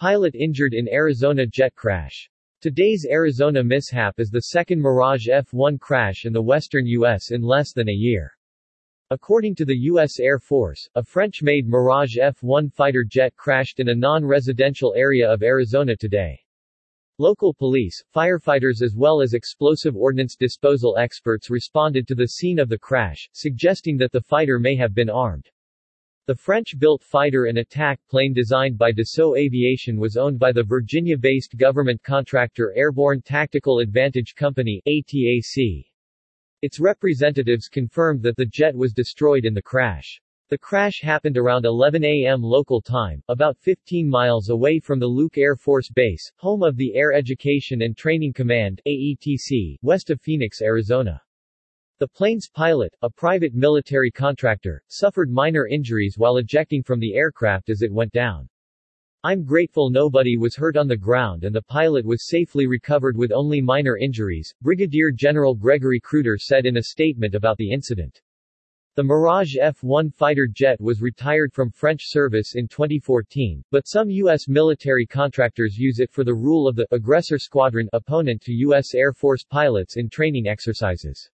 Pilot injured in Arizona jet crash. Today's Arizona mishap is the second Mirage F-1 crash in the western U.S. in less than a year. According to the U.S. Air Force, a French-made Mirage F-1 fighter jet crashed in a non-residential area of Arizona today. Local police, firefighters as well as explosive ordnance disposal experts responded to the scene of the crash, suggesting that the fighter may have been armed. The French-built fighter and attack plane designed by Dassault Aviation was owned by the Virginia-based government contractor Airborne Tactical Advantage Company ATAC. Its representatives confirmed that the jet was destroyed in the crash. The crash happened around 11 a.m. local time, about 15 miles away from the Luke Air Force Base, home of the Air Education and Training Command AETC, west of Phoenix, Arizona. The plane's pilot, a private military contractor, suffered minor injuries while ejecting from the aircraft as it went down. I'm grateful nobody was hurt on the ground and the pilot was safely recovered with only minor injuries, Brigadier General Gregory Kreuder said in a statement about the incident. The Mirage F-1 fighter jet was retired from French service in 2014, but some U.S. military contractors use it for the rule of the aggressor squadron opponent to U.S. Air Force pilots in training exercises.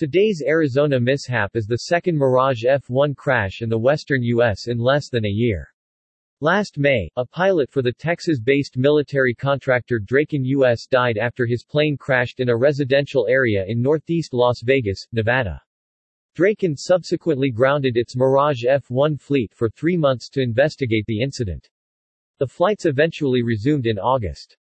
Today's Arizona mishap is the second Mirage F-1 crash in the western U.S. in less than a year. Last May, a pilot for the Texas-based military contractor Draken U.S. died after his plane crashed in a residential area in northeast Las Vegas, Nevada. Draken subsequently grounded its Mirage F-1 fleet for three months to investigate the incident. The flights eventually resumed in August.